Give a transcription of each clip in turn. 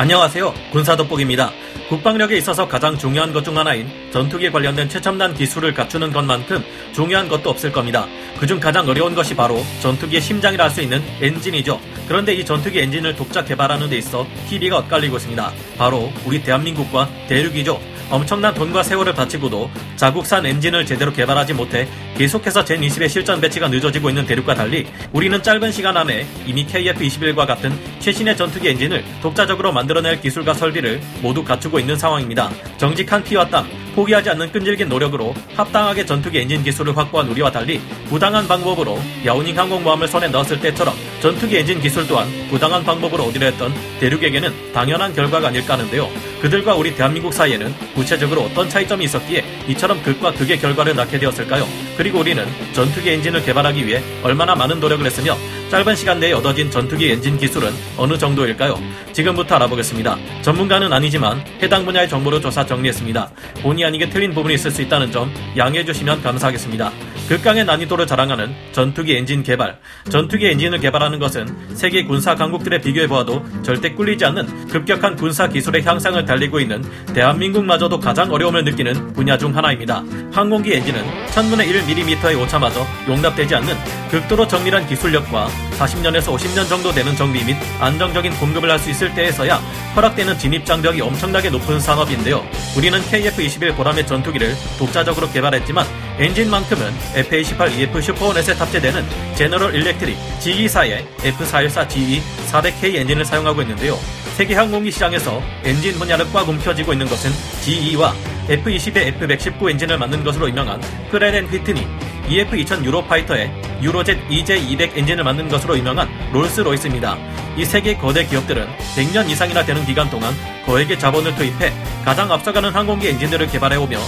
안녕하세요. 군사돋보기입니다. 국방력에 있어서 가장 중요한 것 중 하나인 전투기에 관련된 최첨단 기술을 갖추는 것만큼 중요한 것도 없을 겁니다. 그중 가장 어려운 것이 바로 전투기의 심장이라 할 수 있는 엔진이죠. 그런데 이 전투기 엔진을 독자 개발하는 데 있어 희비가 엇갈리고 있습니다. 바로 우리 대한민국과 대륙이죠. 엄청난 돈과 세월을 바치고도 자국산 엔진을 제대로 개발하지 못해 계속해서 젠20의 실전 배치가 늦어지고 있는 대륙과 달리 우리는 짧은 시간 안에 이미 KF-21과 같은 최신의 전투기 엔진을 독자적으로 만들어낼 기술과 설비를 모두 갖추고 있는 상황입니다. 정직한 피와 땀, 포기하지 않는 끈질긴 노력으로 합당하게 전투기 엔진 기술을 확보한 우리와 달리 부당한 방법으로 야오닝 항공모함을 손에 넣었을 때처럼 전투기 엔진 기술 또한 부당한 방법으로 얻으려 했던 대륙에게는 당연한 결과가 아닐까 하는데요. 그들과 우리 대한민국 사이에는 구체적으로 어떤 차이점이 있었기에 이처럼 극과 극의 결과를 낳게 되었을까요? 그리고 우리는 전투기 엔진을 개발하기 위해 얼마나 많은 노력을 했으며 짧은 시간 내에 얻어진 전투기 엔진 기술은 어느 정도일까요? 지금부터 알아보겠습니다. 전문가는 아니지만 해당 분야의 정보를 조사 정리했습니다. 본의 아니게 틀린 부분이 있을 수 있다는 점 양해해 주시면 감사하겠습니다. 극강의 난이도를 자랑하는 전투기 엔진 개발. 전투기 엔진을 개발하는 것은 세계 군사 강국들에 비교해 보아도 절대 꿀리지 않는 급격한 군사 기술의 향상을 달리고 있는 대한민국마저도 가장 어려움을 느끼는 분야 중 하나입니다. 항공기 엔진은 1000분의 1mm의 오차마저 용납되지 않는 극도로 정밀한 기술력과 40년에서 50년 정도 되는 정비 및 안정적인 공급을 할 수 있을 때에서야 허락되는 진입 장벽이 엄청나게 높은 산업인데요. 우리는 KF-21 보람의 전투기를 독자적으로 개발했지만 엔진만큼은 F-A18EF 슈퍼호넷에 탑재되는 제너럴 일렉트릭 GE4의 F414GE 400K 엔진을 사용하고 있는데요. 세계 항공기 시장에서 엔진 분야를 꽉 움켜쥐고 있는 것은 GE와 F-22의 F-119 엔진을 만든 것으로 유명한 프랫 앤 휘트니, EF-2000 유로파이터의 유로젯 EJ200 엔진을 만든 것으로 유명한 롤스로이스입니다. 이세개 거대 기업들은 100년 이상이나 되는 기간 동안 거액의 자본을 투입해 가장 앞서가는 항공기 엔진들을 개발해오며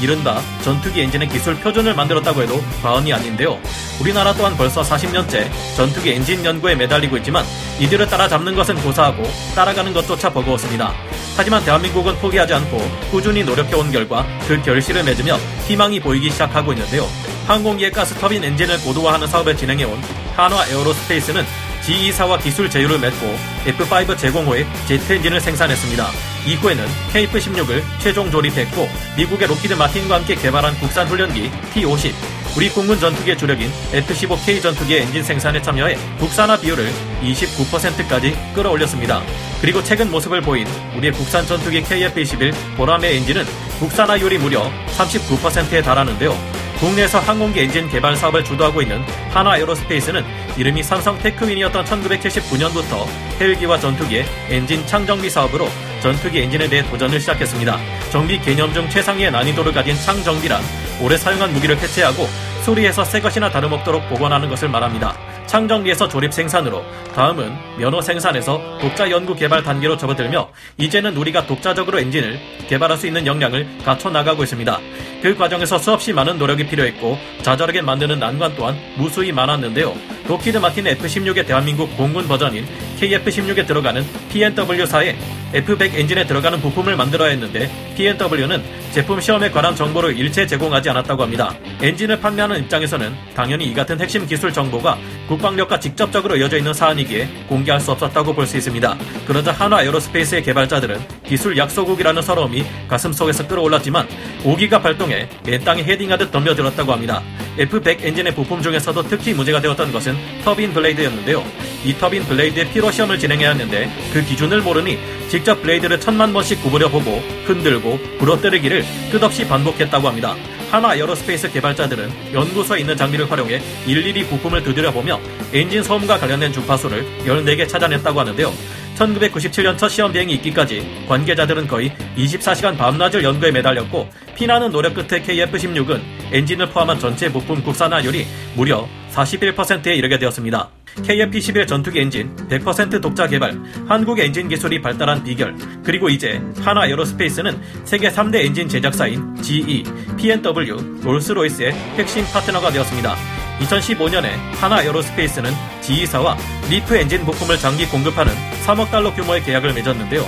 이른바 전투기 엔진의 기술 표준을 만들었다고 해도 과언이 아닌데요. 우리나라 또한 벌써 40년째 전투기 엔진 연구에 매달리고 있지만 이들을 따라잡는 것은 고사하고 따라가는 것조차 버거웠습니다. 하지만 대한민국은 포기하지 않고 꾸준히 노력해온 결과 그 결실을 맺으며 희망이 보이기 시작하고 있는데요. 항공기의 가스터빈 엔진을 고도화하는 사업을 진행해온 한화 에어로스페이스는 G2사와 기술 제휴를 맺고 F5 제공 후에 제트 엔진을 생산했습니다. 이후에는 KF-16을 최종 조립했고 미국의 록히드 마틴과 함께 개발한 국산 훈련기 T-50, 우리 공군 전투기의 주력인 F-15K 전투기의 엔진 생산에 참여해 국산화 비율을 29%까지 끌어올렸습니다. 그리고 최근 모습을 보인 우리의 국산 전투기 KF-21 보라매의 엔진은 국산화율이 무려 39%에 달하는데요. 국내에서 항공기 엔진 개발 사업을 주도하고 있는 한화 에어로스페이스는 이름이 삼성 테크윈이었던 1979년부터 헬기와 전투기의 엔진 창정비 사업으로 전투기 엔진에 대해 도전을 시작했습니다. 정비 개념 중 최상위의 난이도를 가진 창정비란 오래 사용한 무기를 해체하고 수리해서 새 것이나 다름없도록 복원하는 것을 말합니다. 창정비에서 조립 생산으로 다음은 면허 생산에서 독자 연구 개발 단계로 접어들며 이제는 우리가 독자적으로 엔진을 개발할 수 있는 역량을 갖춰 나가고 있습니다. 그 과정에서 수없이 많은 노력이 필요했고 좌절하게 만드는 난관 또한 무수히 많았는데요. 록히드 마틴 F-16의 대한민국 공군 버전인 KF-16에 들어가는 P&W사의 F100 엔진에 들어가는 부품을 만들어야 했는데 P&W는 제품 시험에 관한 정보를 일체 제공하지 않았다고 합니다. 엔진을 판매하는 입장에서는 당연히 이 같은 핵심 기술 정보가 국방력과 직접적으로 이어져 있는 사안이기에 공개할 수 없었다고 볼 수 있습니다. 그러자 한화 에어로스페이스의 개발자들은 기술 약소국이라는 서러움이 가슴속에서 끓어올랐지만 오기가 발동해 맨 땅에 헤딩하듯 덤벼들었다고 합니다. F100 엔진의 부품 중에서도 특히 문제가 되었던 것은 터빈 블레이드였는데요. 이 터빈 블레이드의 피로 시험을 진행해야 하는데 그 기준을 모르니 직접 블레이드를 천만 번씩 구부려 보고 흔들고 부러뜨리기를 끝없이 반복했다고 합니다. 한화 에어로스페이스 개발자들은 연구소에 있는 장비를 활용해 일일이 부품을 두드려보며 엔진 소음과 관련된 주파수를 14개 찾아냈다고 하는데요. 1997년 첫 시험 비행이 있기까지 관계자들은 거의 24시간 밤낮을 연구에 매달렸고 피나는 노력 끝에 KF-16은 엔진을 포함한 전체 부품 국산화율이 무려 41%에 이르게 되었습니다. KF-21 전투기 엔진 100% 독자 개발, 한국 엔진 기술이 발달한 비결, 그리고 이제 한화 에어로스페이스는 세계 3대 엔진 제작사인 GE, P&W, 롤스로이스의 핵심 파트너가 되었습니다. 2015년에 한화 에어로스페이스는 GE사와 리프 엔진 부품을 장기 공급하는 3억 달러 규모의 계약을 맺었는데요.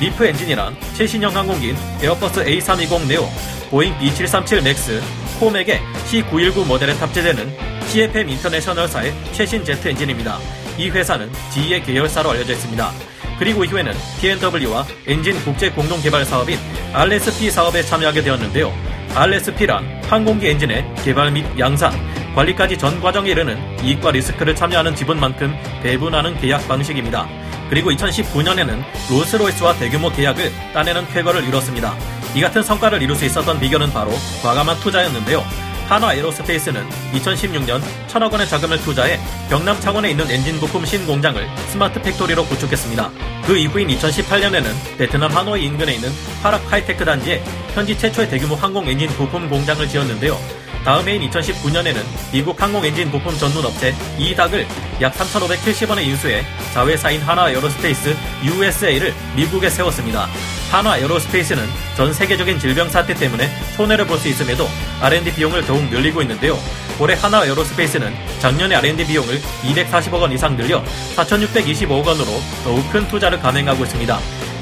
리프 엔진이란 최신형 항공기인 에어버스 A320 네오, 보잉 B737 맥스, 코맥의 C919 모델에 탑재되는 CFM 인터내셔널사의 최신 제트 엔진입니다. 이 회사는 GE의 계열사로 알려져 있습니다. 그리고 이후에는 P&W와 엔진 국제 공동 개발 사업인 RSP 사업에 참여하게 되었는데요. RSP란 항공기 엔진의 개발 및 양산, 관리까지 전 과정에 이르는 이익과 리스크를 참여하는 지분만큼 배분하는 계약 방식입니다. 그리고 2019년에는 롤스로이스와 대규모 계약을 따내는 쾌거를 이뤘습니다. 이 같은 성과를 이룰 수 있었던 비결은 바로 과감한 투자였는데요. 한화 에어로스페이스는 2016년 천억 원의 자금을 투자해 경남 창원에 있는 엔진 부품 신공장을 smart factory로 구축했습니다. 그 이후인 2018년에는 베트남 하노이 인근에 있는 호아락 하이테크 단지에 현지 최초의 대규모 항공 엔진 부품 공장을 지었는데요. 다음 해인 2019년에는 미국 항공 엔진 부품 전문 업체 이닥을 약 3,570원에 인수해 자회사인 한화 에어로스페이스 USA를 미국에 세웠습니다. 한화 에어로스페이스는 전 세계적인 질병 사태 때문에 손해를 볼 수 있음에도 R&D 비용을 더욱 늘리고 있는데요. 올해 한화 에어로스페이스는 작년에 R&D 비용을 240억 원 이상 늘려 4,625억 원으로 더욱 큰 투자를 감행하고 있습니다.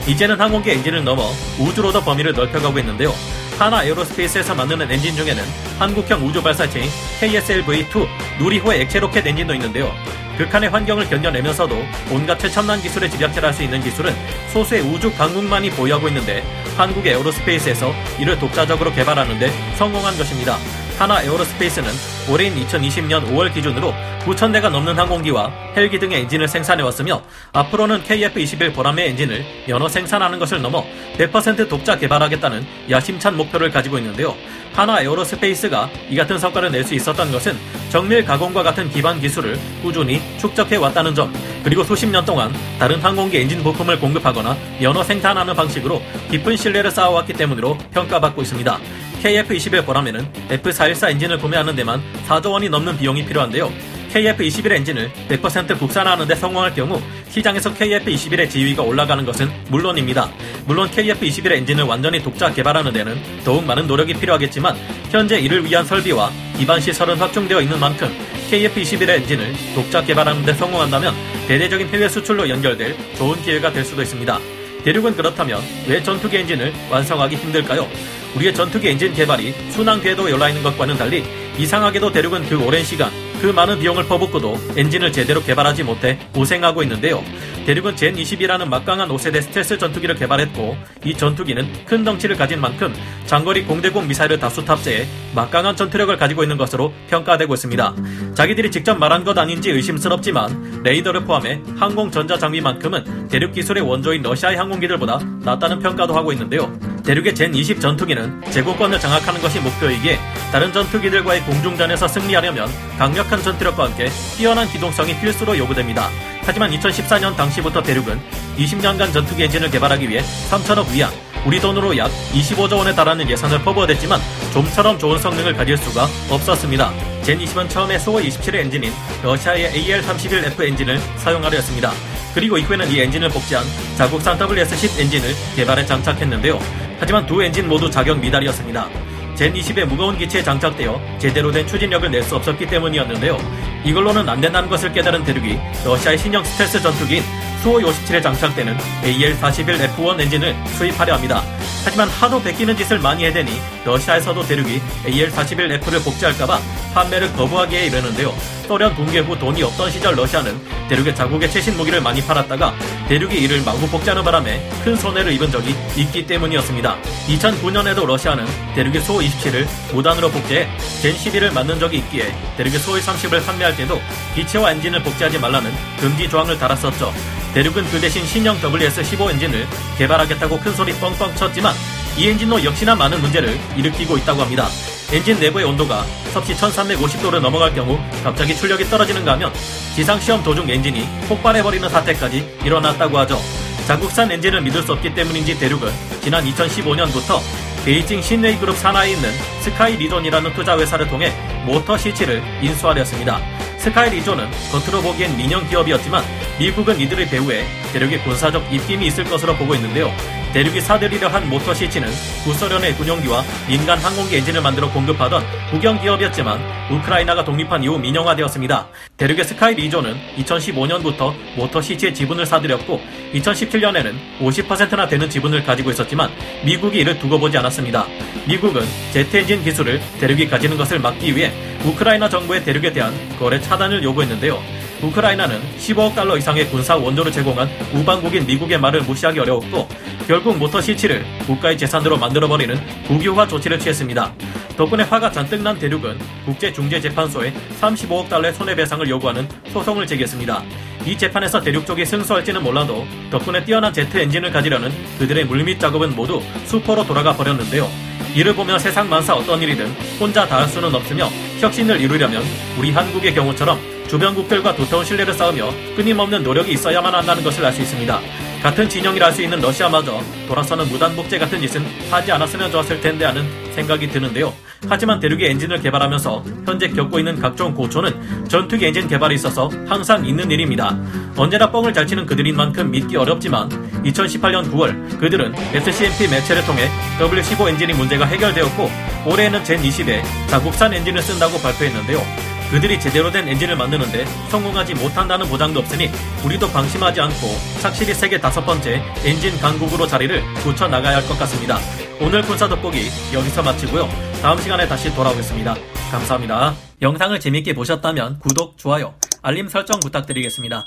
이제는 항공기 엔진을 넘어 우주로도 범위를 넓혀가고 있는데요. 한화 에어로스페이스에서 만드는 엔진 중에는 한국형 우주 발사체인 KSLV-2 누리호의 액체 로켓 엔진도 있는데요. 극한의 환경을 견뎌내면서도 온갖 최첨단 기술의 집약체를 할수 있는 기술은 소수의 우주 강국만이 보유하고 있는데 한화 에어로스페이스에서 이를 독자적으로 개발하는데 성공한 것입니다. 한화 에어로스페이스는 올해인 2020년 5월 기준으로 9,000대가 넘는 항공기와 헬기 등의 엔진을 생산해 왔으며 앞으로는 KF-21 보라매의 엔진을 면허 생산하는 것을 넘어 100% 독자 개발하겠다는 야심찬 목표를 가지고 있는데요. 한화 에어로스페이스가 이 같은 성과를 낼 수 있었던 것은 정밀 가공과 같은 기반 기술을 꾸준히 축적해 왔다는 점, 그리고 수십 년 동안 다른 항공기 엔진 부품을 공급하거나 면허 생산하는 방식으로 깊은 신뢰를 쌓아왔기 때문으로 평가받고 있습니다. KF-21 보라매에는 F414 엔진을 구매하는 데만 4조 원이 넘는 비용이 필요한데요. KF-21 엔진을 100% 국산화하는 데 성공할 경우 시장에서 KF-21의 지위가 올라가는 것은 물론입니다. 물론 KF-21 엔진을 완전히 독자 개발하는 데는 더욱 많은 노력이 필요하겠지만 현재 이를 위한 설비와 기반 시설은 확충되어 있는 만큼 KF-21의 엔진을 독자 개발하는 데 성공한다면 대대적인 해외 수출로 연결될 좋은 기회가 될 수도 있습니다. 대륙은 그렇다면 왜 전투기 엔진을 완성하기 힘들까요? 우리의 전투기 엔진 개발이 순항 궤도 열라 있는 것과는 달리 이상하게도 대륙은 그 오랜 시간 그 많은 비용을 퍼붓고도 엔진을 제대로 개발하지 못해 고생하고 있는데요. 대륙은 젠20이라는 막강한 5세대 스텔스 전투기를 개발했고 이 전투기는 큰 덩치를 가진 만큼 장거리 공대공 미사일을 다수 탑재해 막강한 전투력을 가지고 있는 것으로 평가되고 있습니다. 자기들이 직접 말한 것 아닌지 의심스럽지만 레이더를 포함해 항공 전자 장비만큼은 대륙 기술의 원조인 러시아의 항공기들보다 낫다는 평가도 하고 있는데요. 대륙의 젠20 전투기는 제국권을 장악하는 것이 목표이기에 다른 전투기들과의 공중전에서 승리하려면 강력한 전투력과 함께 뛰어난 기동성이 필수로 요구됩니다. 하지만 2014년 당시부터 대륙은 20년간 전투기 엔진을 개발하기 위해 3천억 위안, 우리 돈으로 약 25조 원에 달하는 예산을 퍼부어댔지만 좀처럼 좋은 성능을 가질 수가 없었습니다. 젠20은 처음에 수호이 27의 엔진인 러시아의 AL31F 엔진을 사용하려 했습니다. 그리고 이후에는 이 엔진을 복제한 자국산 WS10 엔진을 개발해 장착했는데요. 하지만 두 엔진 모두 자격 미달이었습니다. 젠20의 무거운 기체에 장착되어 제대로 된 추진력을 낼 수 없었기 때문이었는데요. 이걸로는 안 된다는 것을 깨달은 대륙이 러시아의 신형 스텔스 전투기인 수호 57에 장착되는 AL-41F1 엔진을 수입하려 합니다. 하지만 하도 베끼는 짓을 많이 해대니 러시아에서도 대륙이 AL-41F를 복제할까봐 판매를 거부하기에 이르는데요. 소련 붕괴 후 돈이 없던 시절 러시아는 대륙에 자국의 최신 무기를 많이 팔았다가 대륙이 이를 마구 복제하는 바람에 큰 손해를 입은 적이 있기 때문이었습니다. 2009년에도 러시아는 대륙의 수 27을 무단으로 복제해 젠 11을 만든 적이 있기에 대륙의 수호이 30을 판매할 때도 기체와 엔진을 복제하지 말라는 금지 조항을 달았었죠. 대륙은 그 대신 신형 WS-15 엔진을 개발하겠다고 큰소리 뻥뻥 쳤지만 이 엔진도 역시나 많은 문제를 일으키고 있다고 합니다. 엔진 내부의 온도가 섭씨 1350도를 넘어갈 경우 갑자기 출력이 떨어지는가 하면 지상시험 도중 엔진이 폭발해버리는 사태까지 일어났다고 하죠. 자국산 엔진을 믿을 수 없기 때문인지 대륙은 지난 2015년부터 베이징 신웨이 그룹 산하에 있는 스카이 리존이라는 투자 회사를 통해 모터 시치를 인수하려 했습니다. 스카이 리존은 겉으로 보기엔 민영 기업이었지만 미국은 이들의 배후에 대륙의 군사적 입김이 있을 것으로 보고 있는데요. 대륙이 사들이려 한 모터 시치는 구소련의 군용기와 민간 항공기 엔진을 만들어 공급하던 국영 기업이었지만 우크라이나가 독립한 이후 민영화되었습니다. 대륙의 스카이 리존은 2015년부터 모터 시치의 지분을 사들였고 2017년에는 50%나 되는 지분을 가지고 있었지만 미국이 이를 두고 보지 않았습니다. 미국은 제트 엔진 기술을 대륙이 가지는 것을 막기 위해 우크라이나 정부의 대륙에 대한 거래 차단을 요구했는데요. 우크라이나는 15억 달러 이상의 군사 원조를 제공한 우방국인 미국의 말을 무시하기 어려웠고 결국 모터 시치를 국가의 재산으로 만들어버리는 국유화 조치를 취했습니다. 덕분에 화가 잔뜩 난 대륙은 국제중재재판소에 35억 달러의 손해배상을 요구하는 소송을 제기했습니다. 이 재판에서 대륙 쪽이 승소할지는 몰라도 덕분에 뛰어난 제트 엔진을 가지려는 그들의 물밑 작업은 모두 수포로 돌아가 버렸는데요. 이를 보며 세상 만사 어떤 일이든 혼자 다 할 수는 없으며 혁신을 이루려면 우리 한국의 경우처럼 주변국들과 두터운 신뢰를 쌓으며 끊임없는 노력이 있어야만 한다는 것을 알 수 있습니다. 같은 진영이라 할 수 있는 러시아마저 돌아서는 무단복제 같은 짓은 하지 않았으면 좋았을 텐데 하는 생각이 드는데요. 하지만 대륙의 엔진을 개발하면서 현재 겪고 있는 각종 고초는 전투기 엔진 개발에 있어서 항상 있는 일입니다. 언제나 뻥을 잘 치는 그들인 만큼 믿기 어렵지만 2018년 9월 그들은 SCMP 매체를 통해 W15 엔진이 문제가 해결되었고 올해에는 젠 20에 자국산 엔진을 쓴다고 발표했는데요. 그들이 제대로 된 엔진을 만드는데 성공하지 못한다는 보장도 없으니 우리도 방심하지 않고 착실히 세계 다섯 번째 엔진 강국으로 자리를 굳혀 나가야 할 것 같습니다. 오늘 군사 돋보기 여기서 마치고요. 다음 시간에 다시 돌아오겠습니다. 감사합니다. 영상을 재밌게 보셨다면 구독, 좋아요, 알림 설정 부탁드리겠습니다.